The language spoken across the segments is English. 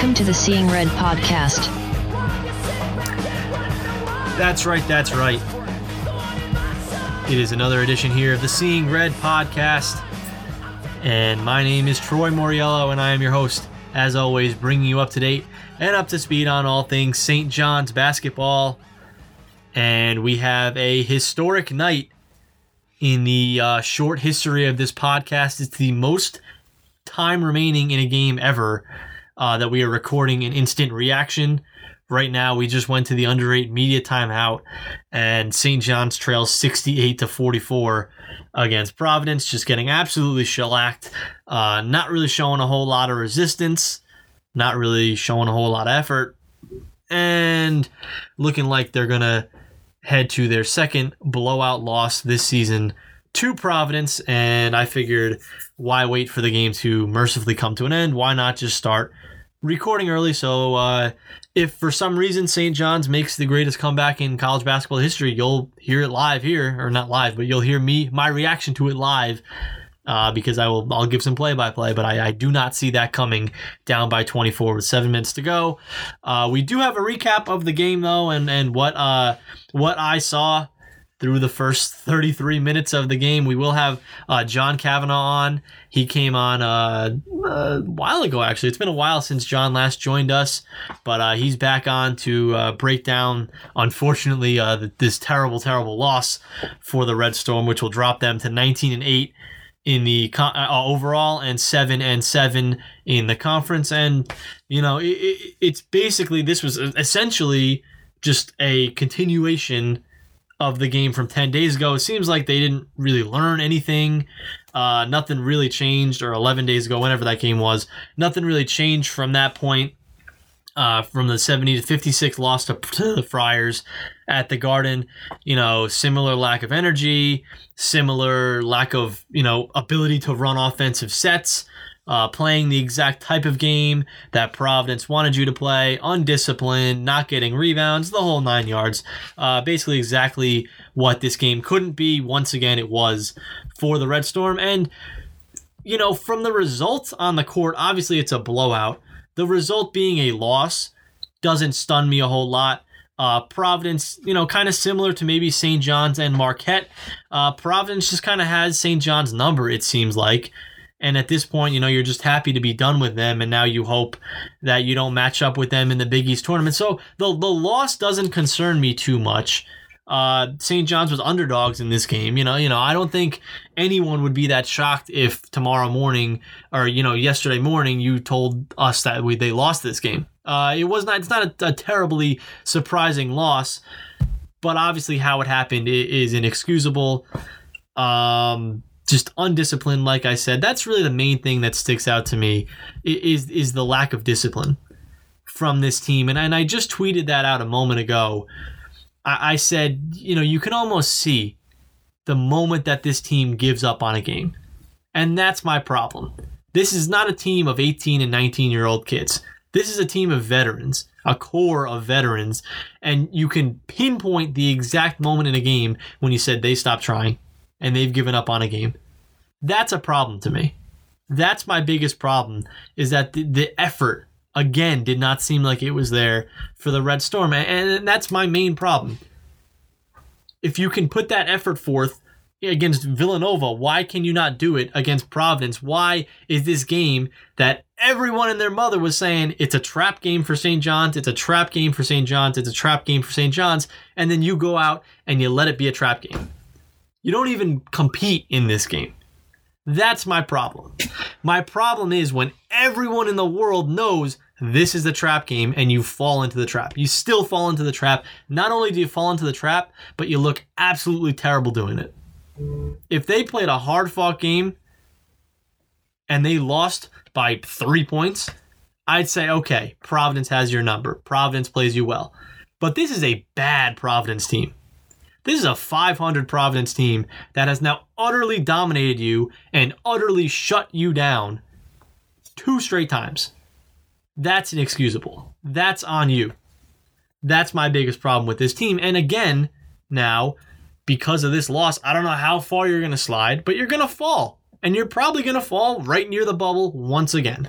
Welcome to the Seeing Red podcast. That's right, that's right. It is another edition here of the Seeing Red podcast. And my name is Troy Moriello, and I am your host, as always, bringing you up to date and up to speed on all things St. John's basketball. And we have a historic night in the uh, short history of this podcast. It's the most time remaining in a game ever uh, that we are recording an instant reaction. Right now, we just went to the under eight media timeout, and St. John's trails 68 to 44 against Providence, just getting absolutely shellacked. Uh, not really showing a whole lot of resistance, not really showing a whole lot of effort, and looking like they're going to head to their second blowout loss this season to Providence. And I figured, why wait for the game to mercifully come to an end? Why not just start recording early? So, uh, if for some reason St. John's makes the greatest comeback in college basketball history, you'll hear it live here, or not live, but you'll hear me, my reaction to it live. Uh, because I will, I'll give some play-by-play, but I, I do not see that coming down by 24 with seven minutes to go. Uh, we do have a recap of the game though, and and what uh what I saw through the first 33 minutes of the game. We will have uh, John Cavanagh on. He came on uh, a while ago, actually. It's been a while since John last joined us, but uh, he's back on to uh, break down, unfortunately, uh, this terrible, terrible loss for the Red Storm, which will drop them to 19 and 8 in the uh, overall and 7 and 7 in the conference. And, you know, it, it, it's basically, this was essentially just a continuation of the game from 10 days ago. It seems like they didn't really learn anything. Uh, nothing really changed, or 11 days ago, whenever that game was. Nothing really changed from that point. Uh, from the 70 to 56 loss to, to the Friars at the Garden, you know, similar lack of energy, similar lack of, you know, ability to run offensive sets uh, playing the exact type of game that Providence wanted you to play, undisciplined, not getting rebounds, the whole nine yards. Uh, basically, exactly what this game couldn't be. Once again, it was for the Red Storm. And, you know, from the results on the court, obviously it's a blowout. The result being a loss doesn't stun me a whole lot. Uh, Providence, you know, kind of similar to maybe St. John's and Marquette. Uh, Providence just kind of has St. John's number, it seems like. And at this point, you know, you're just happy to be done with them. And now you hope that you don't match up with them in the Big East tournament. So the, the loss doesn't concern me too much. Uh, St. John's was underdogs in this game. You know, you know, I don't think anyone would be that shocked if tomorrow morning or you know yesterday morning you told us that we they lost this game. Uh, it was not. It's not a, a terribly surprising loss, but obviously how it happened is inexcusable. Um, just undisciplined like i said that's really the main thing that sticks out to me is is the lack of discipline from this team. And, and i just tweeted that out a moment ago. I, I said you know you can almost see the moment that this team gives up on a game. And that's my problem. This is not a team of 18 and 19 year old kids. This is a team of veterans a core of veterans. And you can pinpoint the exact moment in a game when you said they stopped trying and they've given up on a game. That's a problem to me. That's my biggest problem is that the, the effort again did not seem like it was there for the Red Storm and, and that's my main problem. If you can put that effort forth against Villanova, why can you not do it against Providence? Why is this game that everyone and their mother was saying it's a trap game for St. John's, it's a trap game for St. John's, it's a trap game for St. John's, and then you go out and you let it be a trap game? You don't even compete in this game. That's my problem. My problem is when everyone in the world knows this is a trap game and you fall into the trap. You still fall into the trap. Not only do you fall into the trap, but you look absolutely terrible doing it. If they played a hard fought game and they lost by three points, I'd say, okay, Providence has your number. Providence plays you well. But this is a bad Providence team. This is a 500 Providence team that has now utterly dominated you and utterly shut you down two straight times. That's inexcusable. That's on you. That's my biggest problem with this team. And again, now, because of this loss, I don't know how far you're going to slide, but you're going to fall. And you're probably going to fall right near the bubble once again.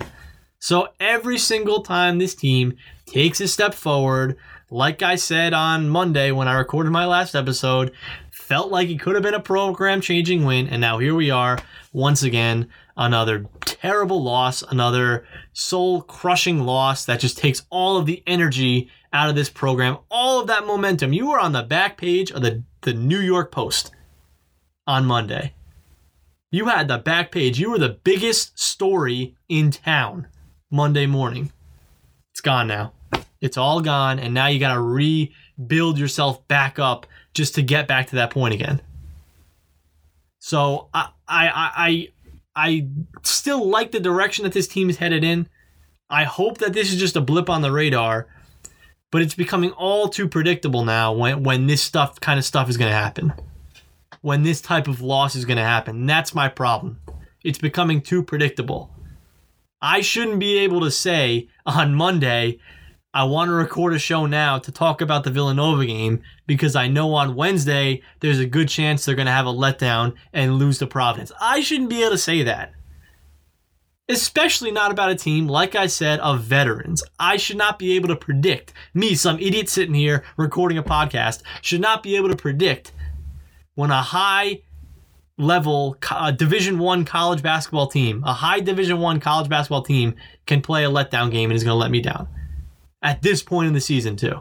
So every single time this team takes a step forward, like I said on Monday when I recorded my last episode, felt like it could have been a program changing win. And now here we are once again, another terrible loss, another soul crushing loss that just takes all of the energy out of this program, all of that momentum. You were on the back page of the, the New York Post on Monday. You had the back page. You were the biggest story in town Monday morning. It's gone now. It's all gone, and now you got to rebuild yourself back up just to get back to that point again. So I I I I still like the direction that this team is headed in. I hope that this is just a blip on the radar, but it's becoming all too predictable now when when this stuff kind of stuff is going to happen. When this type of loss is going to happen. That's my problem. It's becoming too predictable. I shouldn't be able to say on Monday, I want to record a show now to talk about the Villanova game because I know on Wednesday there's a good chance they're going to have a letdown and lose to Providence. I shouldn't be able to say that. Especially not about a team, like I said, of veterans. I should not be able to predict. Me, some idiot sitting here recording a podcast, should not be able to predict when a high level uh, division one college basketball team a high division one college basketball team can play a letdown game and is going to let me down at this point in the season too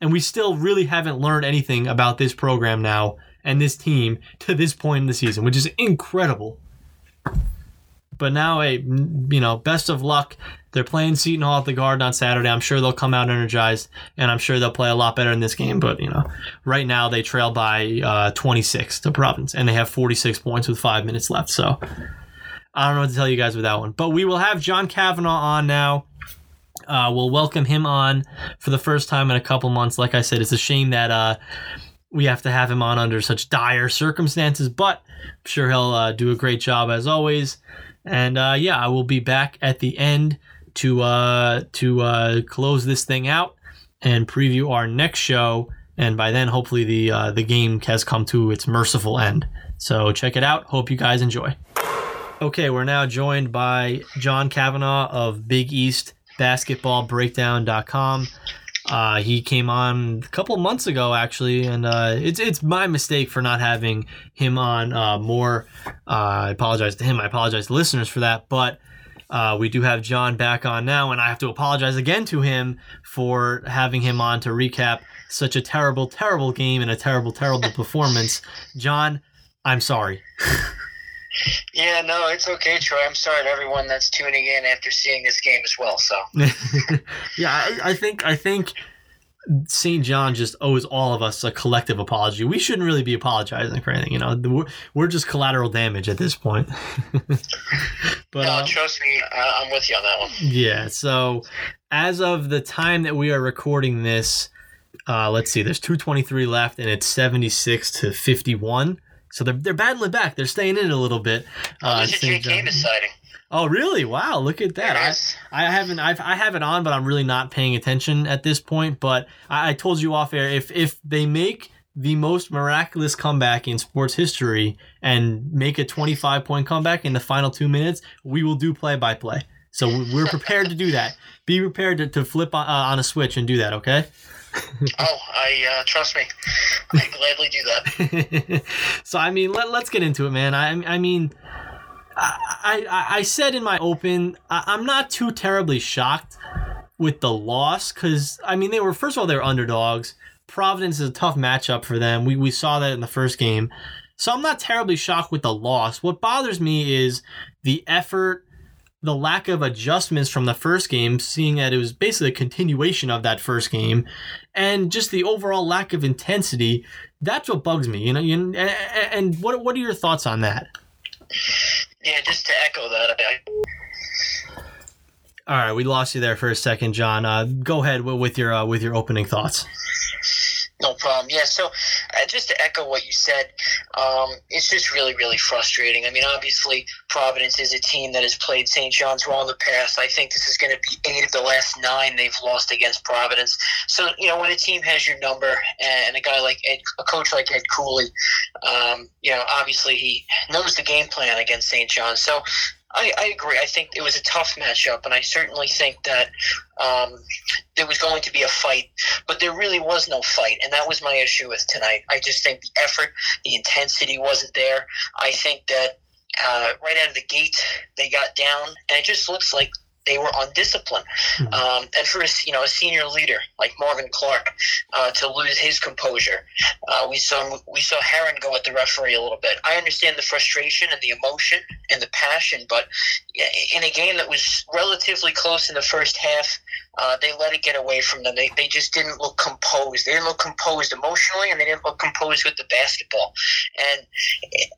and we still really haven't learned anything about this program now and this team to this point in the season which is incredible but now hey you know best of luck they're playing Seton Hall at the Garden on Saturday. I'm sure they'll come out energized, and I'm sure they'll play a lot better in this game. But you know, right now they trail by uh, 26 to Providence, and they have 46 points with five minutes left. So I don't know what to tell you guys with that one. But we will have John Cavanagh on now. Uh, we'll welcome him on for the first time in a couple months. Like I said, it's a shame that uh, we have to have him on under such dire circumstances, but I'm sure he'll uh, do a great job as always. And uh, yeah, I will be back at the end to uh, to uh, close this thing out and preview our next show. And by then, hopefully, the the game has come to its merciful end. So check it out. Hope you guys enjoy. Okay, we're now joined by John Cavanagh of Big East Basketball Breakdown.com. Uh, he came on a couple months ago, actually, and uh, it's it's my mistake for not having him on uh, more. Uh, I apologize to him. I apologize to listeners for that, but uh, we do have John back on now, and I have to apologize again to him for having him on to recap such a terrible, terrible game and a terrible, terrible performance. John, I'm sorry. Yeah, no, it's okay, Troy. I'm sorry to everyone that's tuning in after seeing this game as well. So, yeah, I, I think I think St. John just owes all of us a collective apology. We shouldn't really be apologizing for anything, you know. We're, we're just collateral damage at this point. but no, uh, trust me, I, I'm with you on that one. Yeah. So, as of the time that we are recording this, uh, let's see. There's 223 left, and it's 76 to 51. So they're they're battling back. They're staying in a little bit. Uh, oh, there's a JK deciding. Oh really? Wow! Look at that. I, I haven't I've, I have it on, but I'm really not paying attention at this point. But I, I told you off air if if they make the most miraculous comeback in sports history and make a 25 point comeback in the final two minutes, we will do play by play. So we're prepared to do that. Be prepared to, to flip on, uh, on a switch and do that. Okay. oh, I uh, trust me. I gladly do that. so I mean, let, let's get into it, man. I I mean I, I, I said in my open, I, am not too terribly shocked with the loss because I mean they were first of all they're underdogs. Providence is a tough matchup for them. We we saw that in the first game, so I'm not terribly shocked with the loss. What bothers me is the effort, the lack of adjustments from the first game, seeing that it was basically a continuation of that first game, and just the overall lack of intensity. That's what bugs me, you know. You, and what what are your thoughts on that? Yeah, just to echo that. I... All right, we lost you there for a second, John. Uh, go ahead with your uh, with your opening thoughts. No problem. Yeah, so uh, just to echo what you said, um, it's just really, really frustrating. I mean, obviously, Providence is a team that has played St. John's well in the past. I think this is going to be eight of the last nine they've lost against Providence. So, you know, when a team has your number and a guy like Ed, a coach like Ed Cooley, um, you know, obviously he knows the game plan against St. John's. So I, I, agree. I think it was a tough matchup, and I certainly think that um, there was going to be a fight, but there really was no fight, and that was my issue with tonight. I just think the effort, the intensity wasn't there. I think that uh, right out of the gate, they got down, and it just looks like they were undisciplined. Mm-hmm. Um, and for a, you know a senior leader like Marvin Clark uh, to lose his composure, uh, we saw we saw Heron go at the referee a little bit. I understand the frustration and the emotion and the passion, but in a game that was relatively close in the first half, uh, they let it get away from them. They, they just didn't look composed. They didn't look composed emotionally, and they didn't look composed with the basketball. And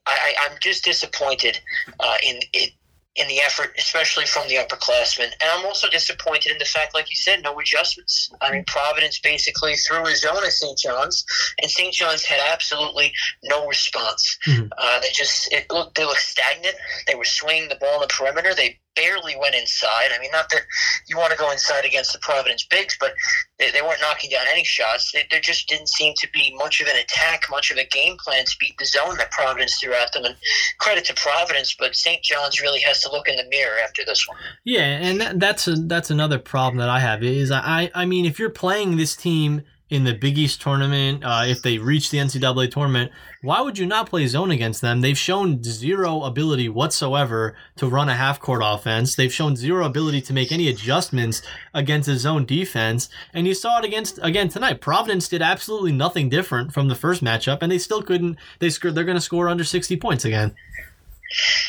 I, I'm just disappointed uh, in it in the effort, especially from the upperclassmen. And I'm also disappointed in the fact, like you said, no adjustments. I mean, Providence basically threw a zone at St. John's, and St. John's had absolutely no response. Mm-hmm. Uh, they just it looked they looked stagnant. They were swinging the ball on the perimeter. They barely went inside. I mean, not that you want to go inside against the Providence Bigs, but they, they weren't knocking down any shots. They, there just didn't seem to be much of an attack, much of a game plan to beat the zone that Providence threw at them. And credit to Providence, but St. John's really has to look in the mirror after this one. Yeah, and that, that's a, that's another problem that I have is I I mean if you're playing this team in the Big East tournament, uh, if they reach the NCAA tournament, why would you not play zone against them? They've shown zero ability whatsoever to run a half court offense. They've shown zero ability to make any adjustments against a zone defense. And you saw it against again tonight. Providence did absolutely nothing different from the first matchup, and they still couldn't. They scored. They're going to score under sixty points again.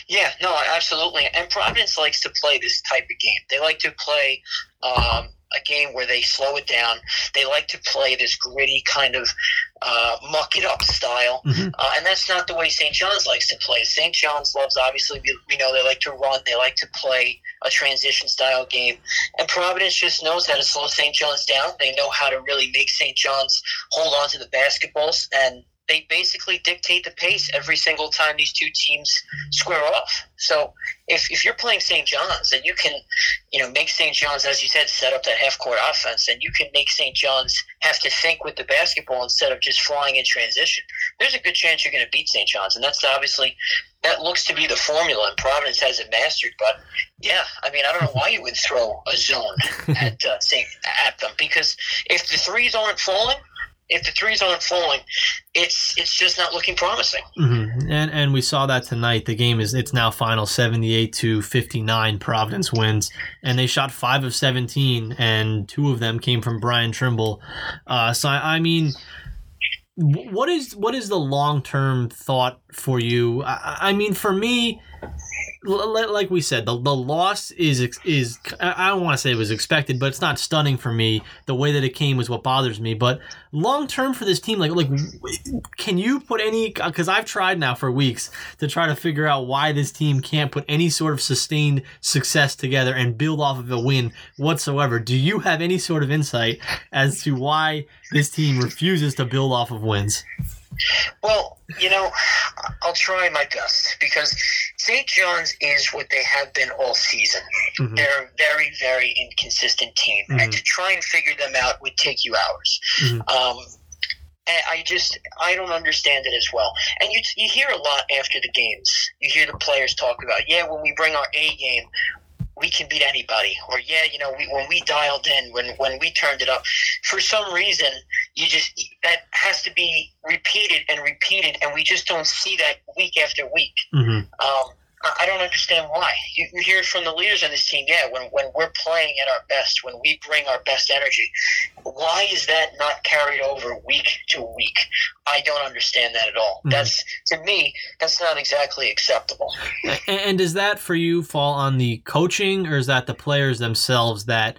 Yeah, no, absolutely. And Providence likes to play this type of game. They like to play um, a game where they slow it down. They like to play this gritty kind of uh, muck it up style, mm-hmm. uh, and that's not the way St. John's likes to play. St. John's loves obviously we, we know they like to run. They like to play a transition style game, and Providence just knows how to slow St. John's down. They know how to really make St. John's hold on to the basketballs and they basically dictate the pace every single time these two teams square off. So if, if you're playing St. John's and you can, you know, make St. John's, as you said, set up that half court offense, and you can make St. John's have to think with the basketball instead of just flying in transition, there's a good chance you're going to beat St. John's. And that's obviously, that looks to be the formula, and Providence has it mastered. But yeah, I mean, I don't know why you would throw a zone at, uh, St. at them because if the threes aren't falling, if the threes aren't falling, it's it's just not looking promising. Mm-hmm. And and we saw that tonight. The game is it's now final seventy eight to fifty nine. Providence wins, and they shot five of seventeen, and two of them came from Bryan Trimble. Uh, so I, I mean. What is what is the long term thought for you? I, I mean, for me, like we said, the, the loss is is I don't want to say it was expected, but it's not stunning for me. The way that it came was what bothers me. But long term for this team, like like, can you put any? Uh, because I've tried now for weeks to try to figure out why this team can't put any sort of sustained success together and build off of a win whatsoever. Do you have any sort of insight as to why this team refuses to build off of wins? Well, you know, I'll try my best because St. John's is what they have been all season. Mm-hmm. They're a very, very inconsistent team, mm-hmm. and to try and figure them out would take you hours. Mm-hmm. Um, I just I don't understand it as well. And you you hear a lot after the games. You hear the players talk about, yeah, when we bring our A game, we can beat anybody or yeah you know we, when we dialed in when when we turned it up for some reason you just that has to be repeated and repeated and we just don't see that week after week mm-hmm. um, I don't understand why. You, you hear it from the leaders on this team. Yeah, when, when we're playing at our best, when we bring our best energy, why is that not carried over week to week? I don't understand that at all. Mm-hmm. That's to me, that's not exactly acceptable. And does that for you fall on the coaching, or is that the players themselves that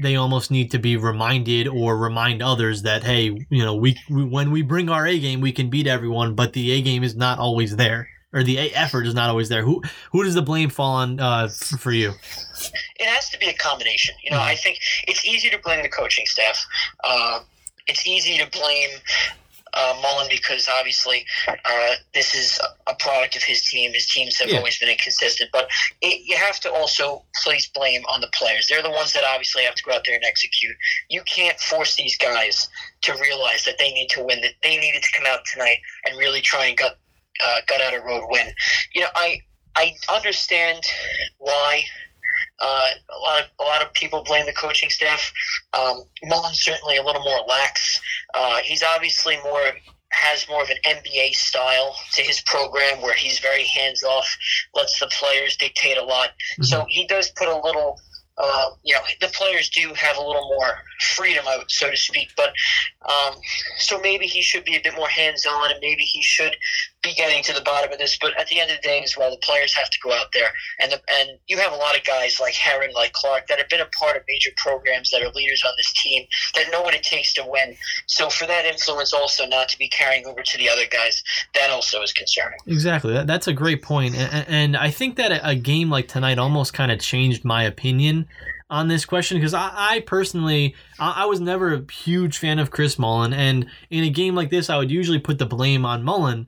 they almost need to be reminded or remind others that hey, you know, we, we when we bring our A game, we can beat everyone, but the A game is not always there or the effort is not always there. Who who does the blame fall on uh, for you? It has to be a combination. You know, mm-hmm. I think it's easy to blame the coaching staff. Uh, it's easy to blame uh, Mullin because obviously uh, this is a product of his team. His teams have Yeah. always been inconsistent, but it, you have to also place blame on the players. They're the ones that obviously have to go out there and execute. You can't force these guys to realize that they need to win. That they needed to come out tonight and really try and gut uh, gut out a road win. You know, I I understand why. Uh, a lot of a lot of people blame the coaching staff. Um, Mullin's certainly a little more lax. Uh, he's obviously more has more of an NBA style to his program where he's very hands off, lets the players dictate a lot. So he does put a little. Uh, you know, the players do have a little more freedom, so to speak. But um, so maybe he should be a bit more hands on, and maybe he should be getting to the bottom of this. But at the end of the day, as well, the players have to go out there, and the, and you have a lot of guys like Heron, like Clark, that have been a part of major programs that are leaders on this team that know what it takes to win. So for that influence also not to be carrying over to the other guys, that also is concerning. Exactly. That, that's a great point. And, and I think that a, game like tonight almost kind of changed my opinion on this question because I, I personally I, I was never a huge fan of Chris Mullin, and in a game like this, I would usually put the blame on Mullin.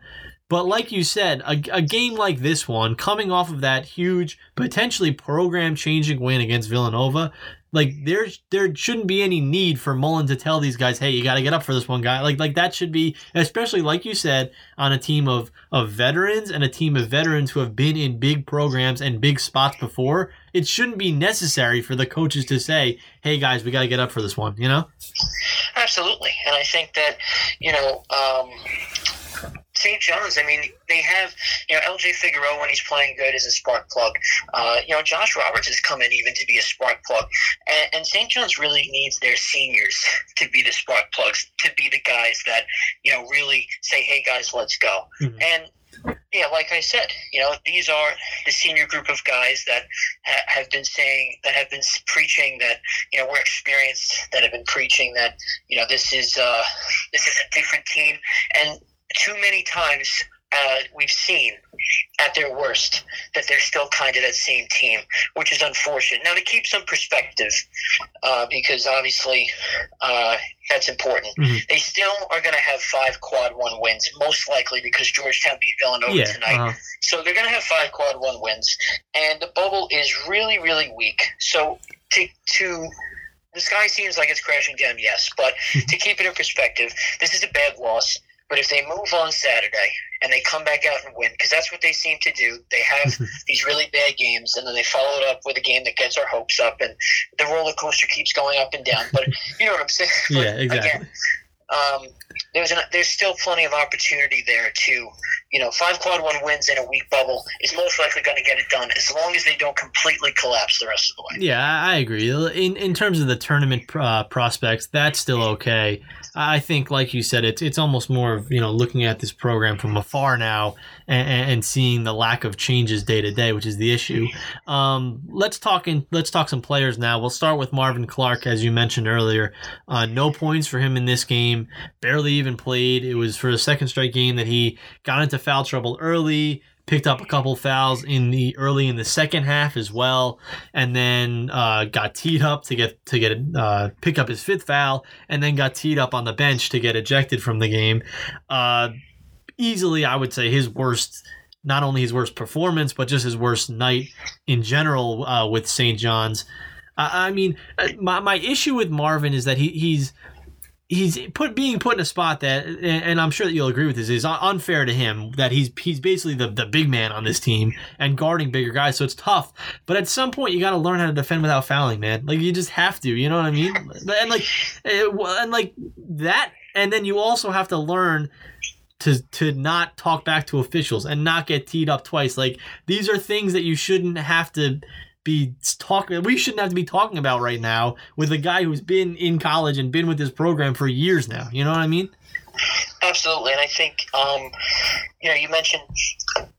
But like you said, a, a game like this one, coming off of that huge, potentially program-changing win against Villanova, like there's there shouldn't be any need for Mullin to tell these guys, hey, you got to get up for this one guy. Like like that should be, especially like you said, on a team of of veterans and a team of veterans who have been in big programs and big spots before. It shouldn't be necessary for the coaches to say, hey guys, we got to get up for this one. You know? Absolutely, and I think that you know. Um, St. John's, I mean, they have, you know, LJ Figueroa when he's playing good is a spark plug. Uh, you know, Josh Roberts has come in even to be a spark plug. And, and St. John's really needs their seniors to be the spark plugs, to be the guys that, you know, really say, hey, guys, let's go. Mhm. And, yeah, like I said, you know, these are the senior group of guys that ha- have been saying, that have been preaching that, you know, we're experienced, that have been preaching that, you know, this is, uh, this is a different team. And too many times uh, we've seen at their worst that they're still kind of that same team, which is unfortunate. Now, to keep some perspective, uh, because obviously uh, that's important, Mhm. they still are going to have five quad one wins, most likely because Georgetown beat Villanova Yeah. tonight. uh-huh. So they're going to have five quad one wins, and the bubble is really, really weak. So to to the sky seems like it's crashing down, yes, but to keep it in perspective, this is a bad loss. But if they move on Saturday and they come back out and win, because that's what they seem to do, they have these really bad games, and then they follow it up with a game that gets our hopes up, and the roller coaster keeps going up and down. But you know what I'm saying? Yeah, exactly. Again, um, there's an, there's still plenty of opportunity there to, you know, five quad one wins in a weak bubble is most likely going to get it done as long as they don't completely collapse the rest of the way. Yeah, I agree. In in terms of the tournament uh, prospects, that's still okay. I think, like you said, it's it's almost more of you know looking at this program from afar now and, and seeing the lack of changes day to day, which is the issue. Um, let's talk in, let's talk some players now. We'll start with Marvin Clark, as you mentioned earlier. Uh, no points for him in this game. Barely even played. It was for a second straight game that he got into foul trouble early. Picked up a couple fouls in the early in the second half as well, and then uh, got teed up to get to get uh, pick up his fifth foul, and then got teed up on the bench to get ejected from the game. Uh, easily, I would say his worst, not only his worst performance, but just his worst night in general uh, with St. John's. I mean, uh, my, my issue with Marvin is that he, he's he's put being put in a spot that, and- I'm sure that you'll agree with this, is unfair to him. That he's he's basically the, the big man on this team and guarding bigger guys, so it's tough. But at some point, you got to learn how to defend without fouling, man. Like you just have to, you know what I mean? And like, eh, and like that, and then you also have to learn to to not talk back to officials and not get teed up twice. Like these are things that you shouldn't have to be talking. We shouldn't have to be talking about right now with a guy who's been in college and been with this program for years now. You know what I mean? Absolutely, and I think um, you know you mentioned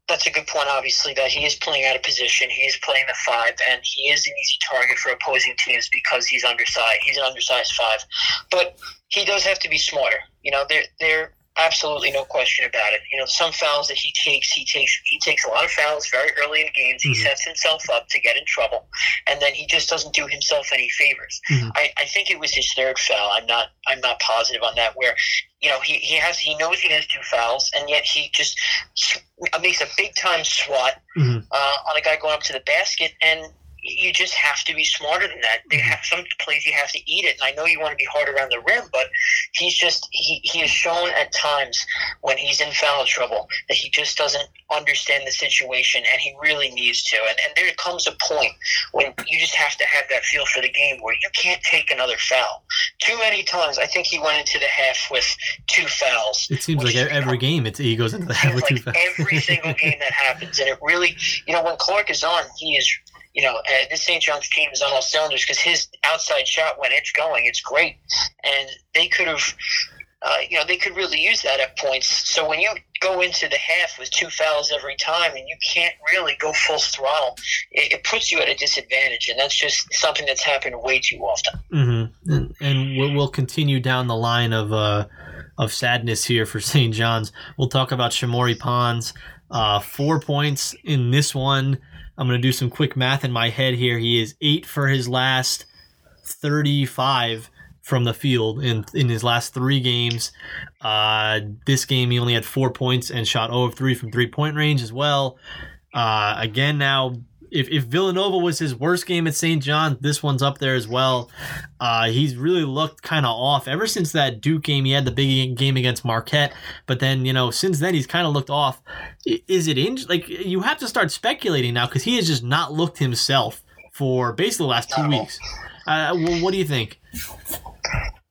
that's a good point. Obviously, that he is playing out of position. He is playing the five, and he is an easy target for opposing teams because he's undersized. He's an undersized five, but he does have to be smarter. You know, they're they're Absolutely, no question about it. You know, some fouls that he takes, he takes he takes a lot of fouls very early in games. He Mhm. sets himself up to get in trouble, and then he just doesn't do himself any favors. Mhm. I, I think it was his third foul. I'm not I'm not positive on that. Where you know he, he has he knows he has two fouls, and yet he just makes a big time swat Mhm. uh, on a guy going up to the basket, and you just have to be smarter than that. They Mhm. have some plays you have to eat it, and I know you want to be hard around the rim, but he's just he, he has shown at times when he's in foul trouble that he just doesn't understand the situation, and he really needs to. And, and there comes a point when you just have to have that feel for the game where you can't take another foul. Too many times, I think he went into the half with two fouls. It seems like is every game it's, he goes into the half with two fouls. every single game that happens, and it really, you know, when Clark is on, he is, you know, uh, this St. John's team is on all cylinders because his outside shot when it's going, it's great, and they could have. Uh, you know they could really use that at points. So when you go into the half with two fouls every time and you can't really go full throttle, it, it puts you at a disadvantage, and that's just something that's happened way too often. hmm And, we'll, continue down the line of uh, of sadness here for St. John's. We'll talk about Shamorie Ponds. Uh, four points in this one. I'm going to do some quick math in my head here. He is eight for his last 35 from the field in in his last three games. Uh, this game he only had four points and shot 0 of 3 from three point range as well. Uh, again, now if, if Villanova was his worst game at St. John, this one's up there as well. Uh, he's really looked kind of off ever since that Duke game. He had the big game against Marquette, but then you know since then he's kind of looked off. Is it in like you have to start speculating now because he has just not looked himself for basically the last two weeks. Uh, well, what do you think?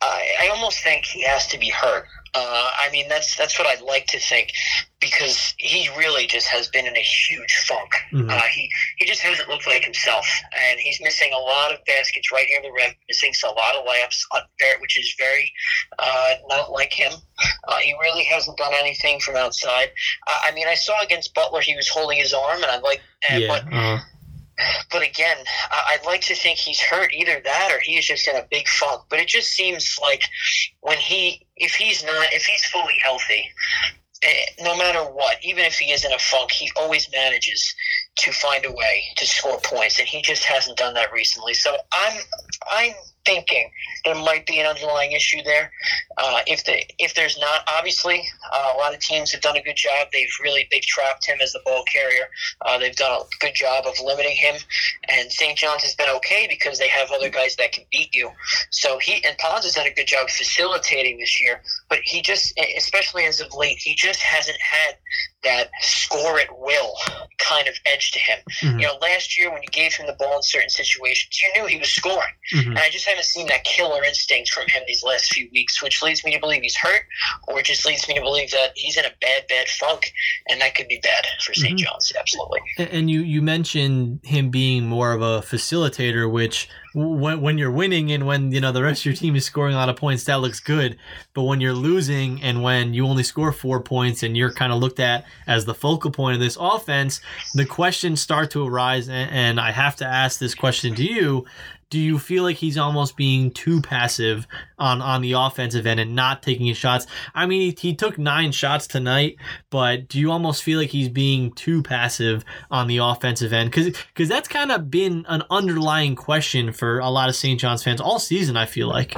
I, I almost think he has to be hurt. Uh, I mean, that's that's what I'd like to think, because he really just has been in a huge funk. Mhm. Uh, he he just hasn't looked like himself, and he's missing a lot of baskets right near the rim, missing a lot of layups, on ver- which is very uh, not like him. Uh, he really hasn't done anything from outside. Uh, I mean, I saw against Butler, he was holding his arm, and I'm like, yeah, but uh, but again, I'd like to think he's hurt. Either that, or he is just in a big funk. But it just seems like when he, if he's not, if he's fully healthy, eh, no matter what, even if he is in a funk, he always manages to find a way to score points, and he just hasn't done that recently. So I'm, I'm thinking there might be an underlying issue there. Uh, if the if there's not, obviously, uh, a lot of teams have done a good job. They've really they've trapped him as the ball carrier. Uh, they've done a good job of limiting him, and St. John's has been okay because they have other guys that can beat you. So he and Ponds has done a good job facilitating this year, but he just, especially as of late, he just hasn't had that score at will kind of edge to him. mhm, You know, last year when you gave him the ball in certain situations, you knew he was scoring. mhm. And I just haven't seen that killer instinct from him these last few weeks, which leads me to believe he's hurt, or just leads me to believe that he's in a bad, bad funk, and that could be bad for saint Mhm. John's. Absolutely. And- And you, you mentioned him being more of a facilitator, which when, when you're winning and when you know the rest of your team is scoring a lot of points, that looks good. But when you're losing and when you only score four points and you're kind of looked at as the focal point of this offense, the questions start to arise. And, and I have to ask this question to you: Do you feel like he's almost being too passive on on the offensive end and not taking his shots? I mean, he, he took nine shots tonight, but do you almost feel like he's being too passive on the offensive end? Because because that's kind of been an underlying question for a lot of St. John's fans all season. I feel like.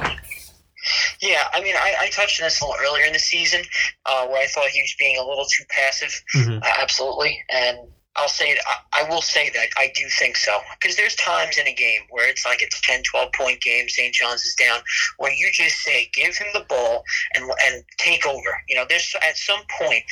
Yeah, I mean, I, I touched on this a little earlier in the season, uh, where I thought he was being a little too passive. Mhm. Uh, absolutely, and I'll say I, I will say that I do think so because there's times in a game where it's like it's 10, 12 point game, St. John's is down, where you just say give him the ball and and take over. You know, there's at some point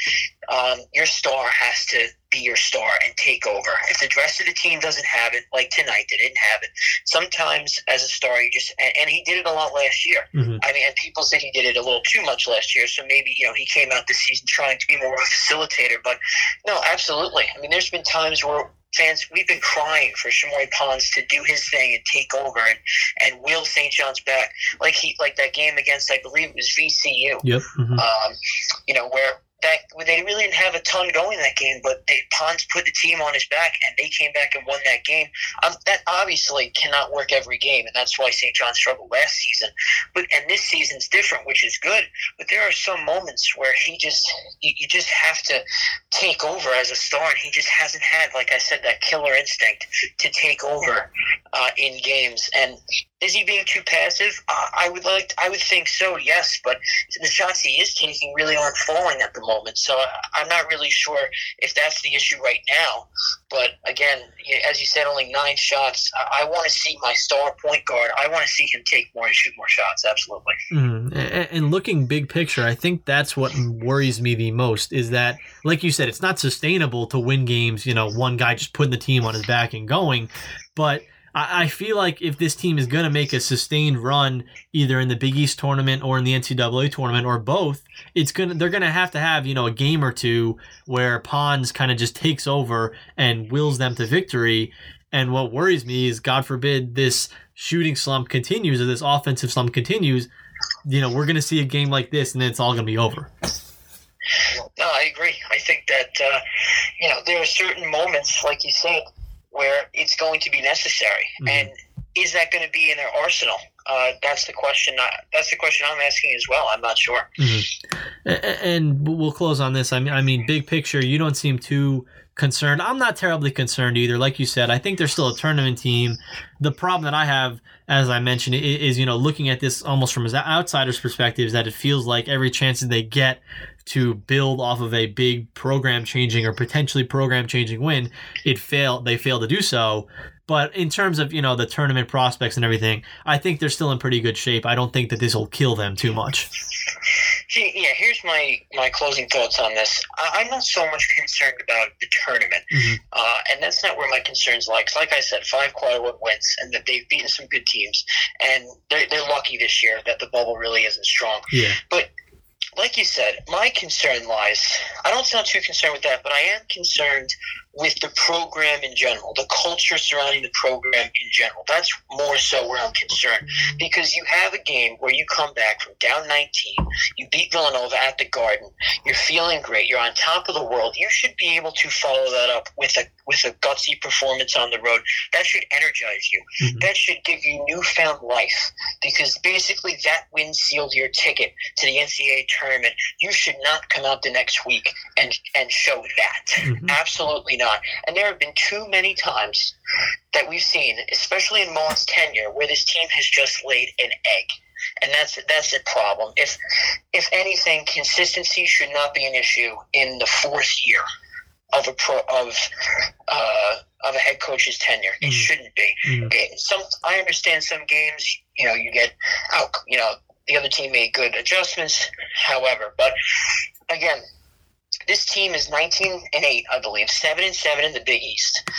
um, your star has to be your star and take over. If the rest of the team doesn't have it, like tonight they didn't have it, sometimes as a star you just and, and he did it a lot last year. Mhm. I mean, and people said he did it a little too much last year, so maybe you know he came out this season trying to be more of a facilitator. But no, absolutely. I mean, there's been times where fans we've been crying for Shamorie Ponds to do his thing and take over and and wheel St. John's back, like he like that game against I believe it was VCU Yep. mhm. um, you know, where that they really didn't have a ton going in that game, but they, Pons put the team on his back, and they came back and won that game. Um, that obviously cannot work every game, and that's why St. John struggled last season. But and this season's different, which is good. But there are some moments where he just you, you just have to take over as a star, and he just hasn't had, like I said, that killer instinct to take over uh, in games. And is he being too passive? Uh, I would like, I would think so, yes. But the shots he is taking really aren't falling at the moment, so I, am not really sure if that's the issue right now. But again, as you said, only nine shots. I, I want to see my star point guard. I want to see him take more and shoot more shots. Absolutely. Mm. And looking big picture, I think that's what worries me the most. Is that, like you said, it's not sustainable to win games. You know, one guy just putting the team on his back and going, but I, I feel like if this team is going to make a sustained run, either in the Big East tournament or in the NCAA tournament or both, it's gonna they're gonna have to have you know a game or two where Ponds kind of just takes over and wills them to victory. And what worries me is, God forbid, this shooting slump continues or this offensive slump continues. You know, we're going to see a game like this, and then it's all going to be over. No, I agree. I think that uh, you know there are certain moments, like you said, where it's going to be necessary. Mm-hmm. And is that going to be in their arsenal? Uh, that's the question. that's the question I'm asking as well. I'm not sure. Mm-hmm. And we'll close on this. I mean, I mean, big picture, you don't seem too concerned. I'm not terribly concerned either. Like you said, I think they're still a tournament team. The problem that I have, as I mentioned, is you know looking at this almost from an outsider's perspective, is that it feels like every chance that they get to build off of a big program changing or potentially program changing win, it failed. They failed to do so. But in terms of you know the tournament prospects and everything, I think they're still in pretty good shape. I don't think that this will kill them too much. yeah, here's my my closing thoughts on this. I, am not so much concerned about the tournament, mm-hmm. uh, and that's not where my concerns lie. Cause like I said, five quad wins, and that they've beaten some good teams, and they're, they're lucky this year that the bubble really isn't strong. Yeah. But like you said, my concern lies. I don't sound too concerned with that, but I am concerned with the program in general, the culture surrounding the program in general. That's more so where I'm concerned because you have a game where you come back from down 19, you beat Villanova at the Garden, you're feeling great, you're on top of the world. You should be able to follow that up with a with a gutsy performance on the road. That should energize you. Mm-hmm. That should give you newfound life because basically that win sealed your ticket to the NCAA tournament. You should not come out the next week and and show that. Mm-hmm. Absolutely not And there have been too many times that we've seen, especially in Mullin's tenure, where this team has just laid an egg. And that's that's a problem. If if anything, consistency should not be an issue in the fourth year of a pro of uh, of a head coach's tenure. It mm shouldn't be. mm Some I understand some games, you know, you get out. You know, the other team made good adjustments. However, but again, this team is 19 and 8, I believe, 7 and 7 in the Big East.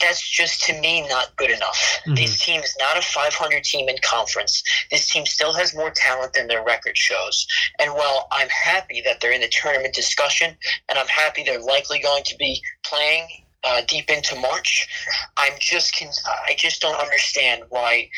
That's just to me not good enough. Mm-hmm. This team is not a 500 team in conference. This team still has more talent than their record shows. And while I'm happy that they're in the tournament discussion, and I'm happy they're likely going to be playing uh, deep into March, I'm just I just don't understand why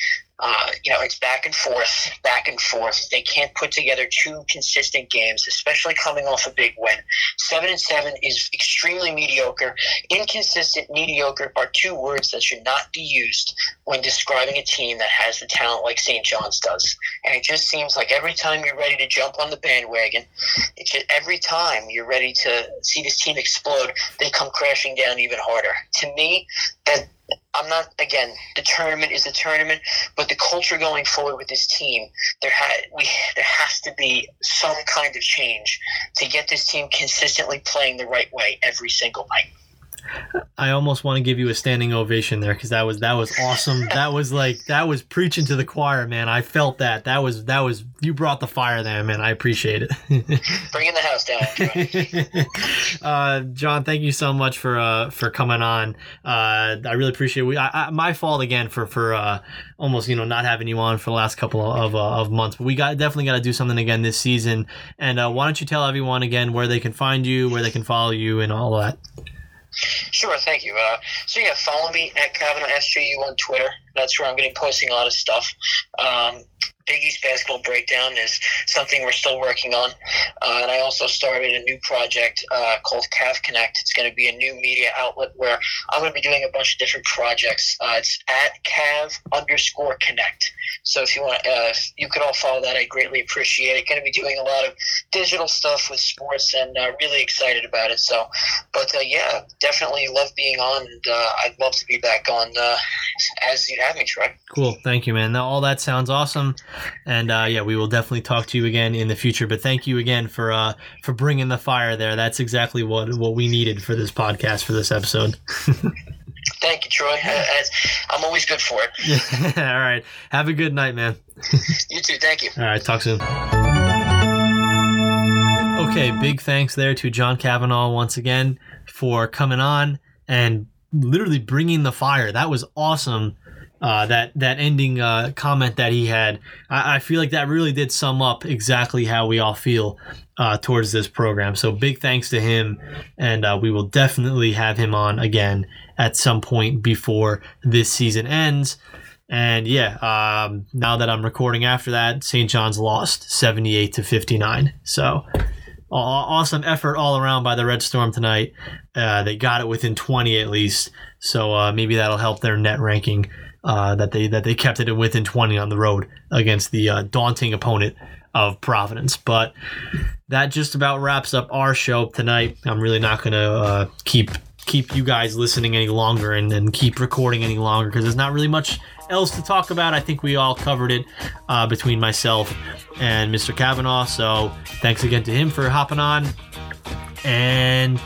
uh, you know, it's back and forth, back and forth. They can't put together two consistent games, especially coming off a big win. Seven and seven is extremely mediocre. Inconsistent, mediocre are two words that should not be used when describing a team that has the talent like St. John's does. And it just seems like every time you're ready to jump on the bandwagon, it's just every time you're ready to see this team explode, they come crashing down even harder. To me, that I'm not again. The tournament is the tournament, but the culture going forward with this team, there had we there has to be some kind of change to get this team consistently playing the right way every single night. I almost want to give you a standing ovation there because that was that was awesome. that was like that was preaching to the choir, man. I felt that. That was that was you brought the fire there, man. I appreciate it. Bringing the house down. uh, John, thank you so much for uh, for coming on. Uh, I really appreciate it. We, I, I, my fault again for for uh, almost you know not having you on for the last couple of, uh, of months, but we got definitely got to do something again this season. And uh, why don't you tell everyone again where they can find you, where they can follow you, and all that. Sure, thank you. Uh, so yeah, follow me at Cavanagh SJU on Twitter. That's where I'm going to be posting a lot of stuff. Um, Big East basketball breakdown is something we're still working on, uh, and I also started a new project uh, called Cav Connect. It's going to be a new media outlet where I'm going to be doing a bunch of different projects. Uh, it's at Cav underscore Connect. So if you want, uh, you could all follow that. I greatly appreciate it. Going to be doing a lot of digital stuff with sports, and uh, really excited about it. So, but uh, yeah, definitely love being on, and I'd love to be back on as you have me, Troy. Cool. Thank you, man. Now, all that sounds awesome, and uh, yeah, we will definitely talk to you again in the future. But thank you again for uh, for bringing the fire there. That's exactly what what we needed for this podcast for this episode. Thank you, Troy. As- I'm always good for it. all right. Have a good night, man. You too. Thank you. All right. Talk soon. Okay, big thanks there to John Cavanagh once again for coming on and literally bringing the fire. That was awesome. Uh, that that ending uh, comment that he had, I, I feel like that really did sum up exactly how we all feel uh, towards this program. So big thanks to him, and uh, we will definitely have him on again at some point before this season ends. And yeah, um, now that I'm recording after that, St. John's lost 78 to 59. So awesome effort all around by the Red Storm tonight. Uh, they got it within 20 at least. So uh, maybe that'll help their net ranking. Uh, that they that they kept it within 20 on the road against the uh, daunting opponent of Providence. But that just about wraps up our show tonight. I'm really not going to uh, keep keep you guys listening any longer and, keep recording any longer because there's not really much else to talk about. I think we all covered it uh, between myself and Mr. Cavanagh. So thanks again to him for hopping on. And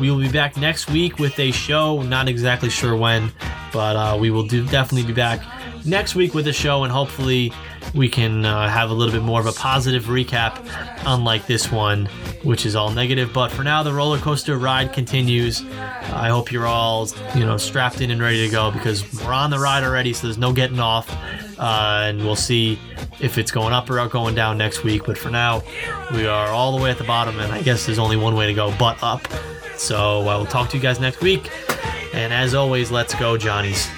we will be back next week with a show. Not exactly sure when, but uh, we will do definitely be back next week with a show, and hopefully we can uh, have a little bit more of a positive recap, unlike this one, which is all negative. But for now, the roller coaster ride continues. I hope you're all you know strapped in and ready to go because we're on the ride already, so there's no getting off. Uh, and we'll see if it's going up or going down next week. But for now, we are all the way at the bottom, and I guess there's only one way to go, but up. So I will talk to you guys next week. And as always, let's go, Johnnies.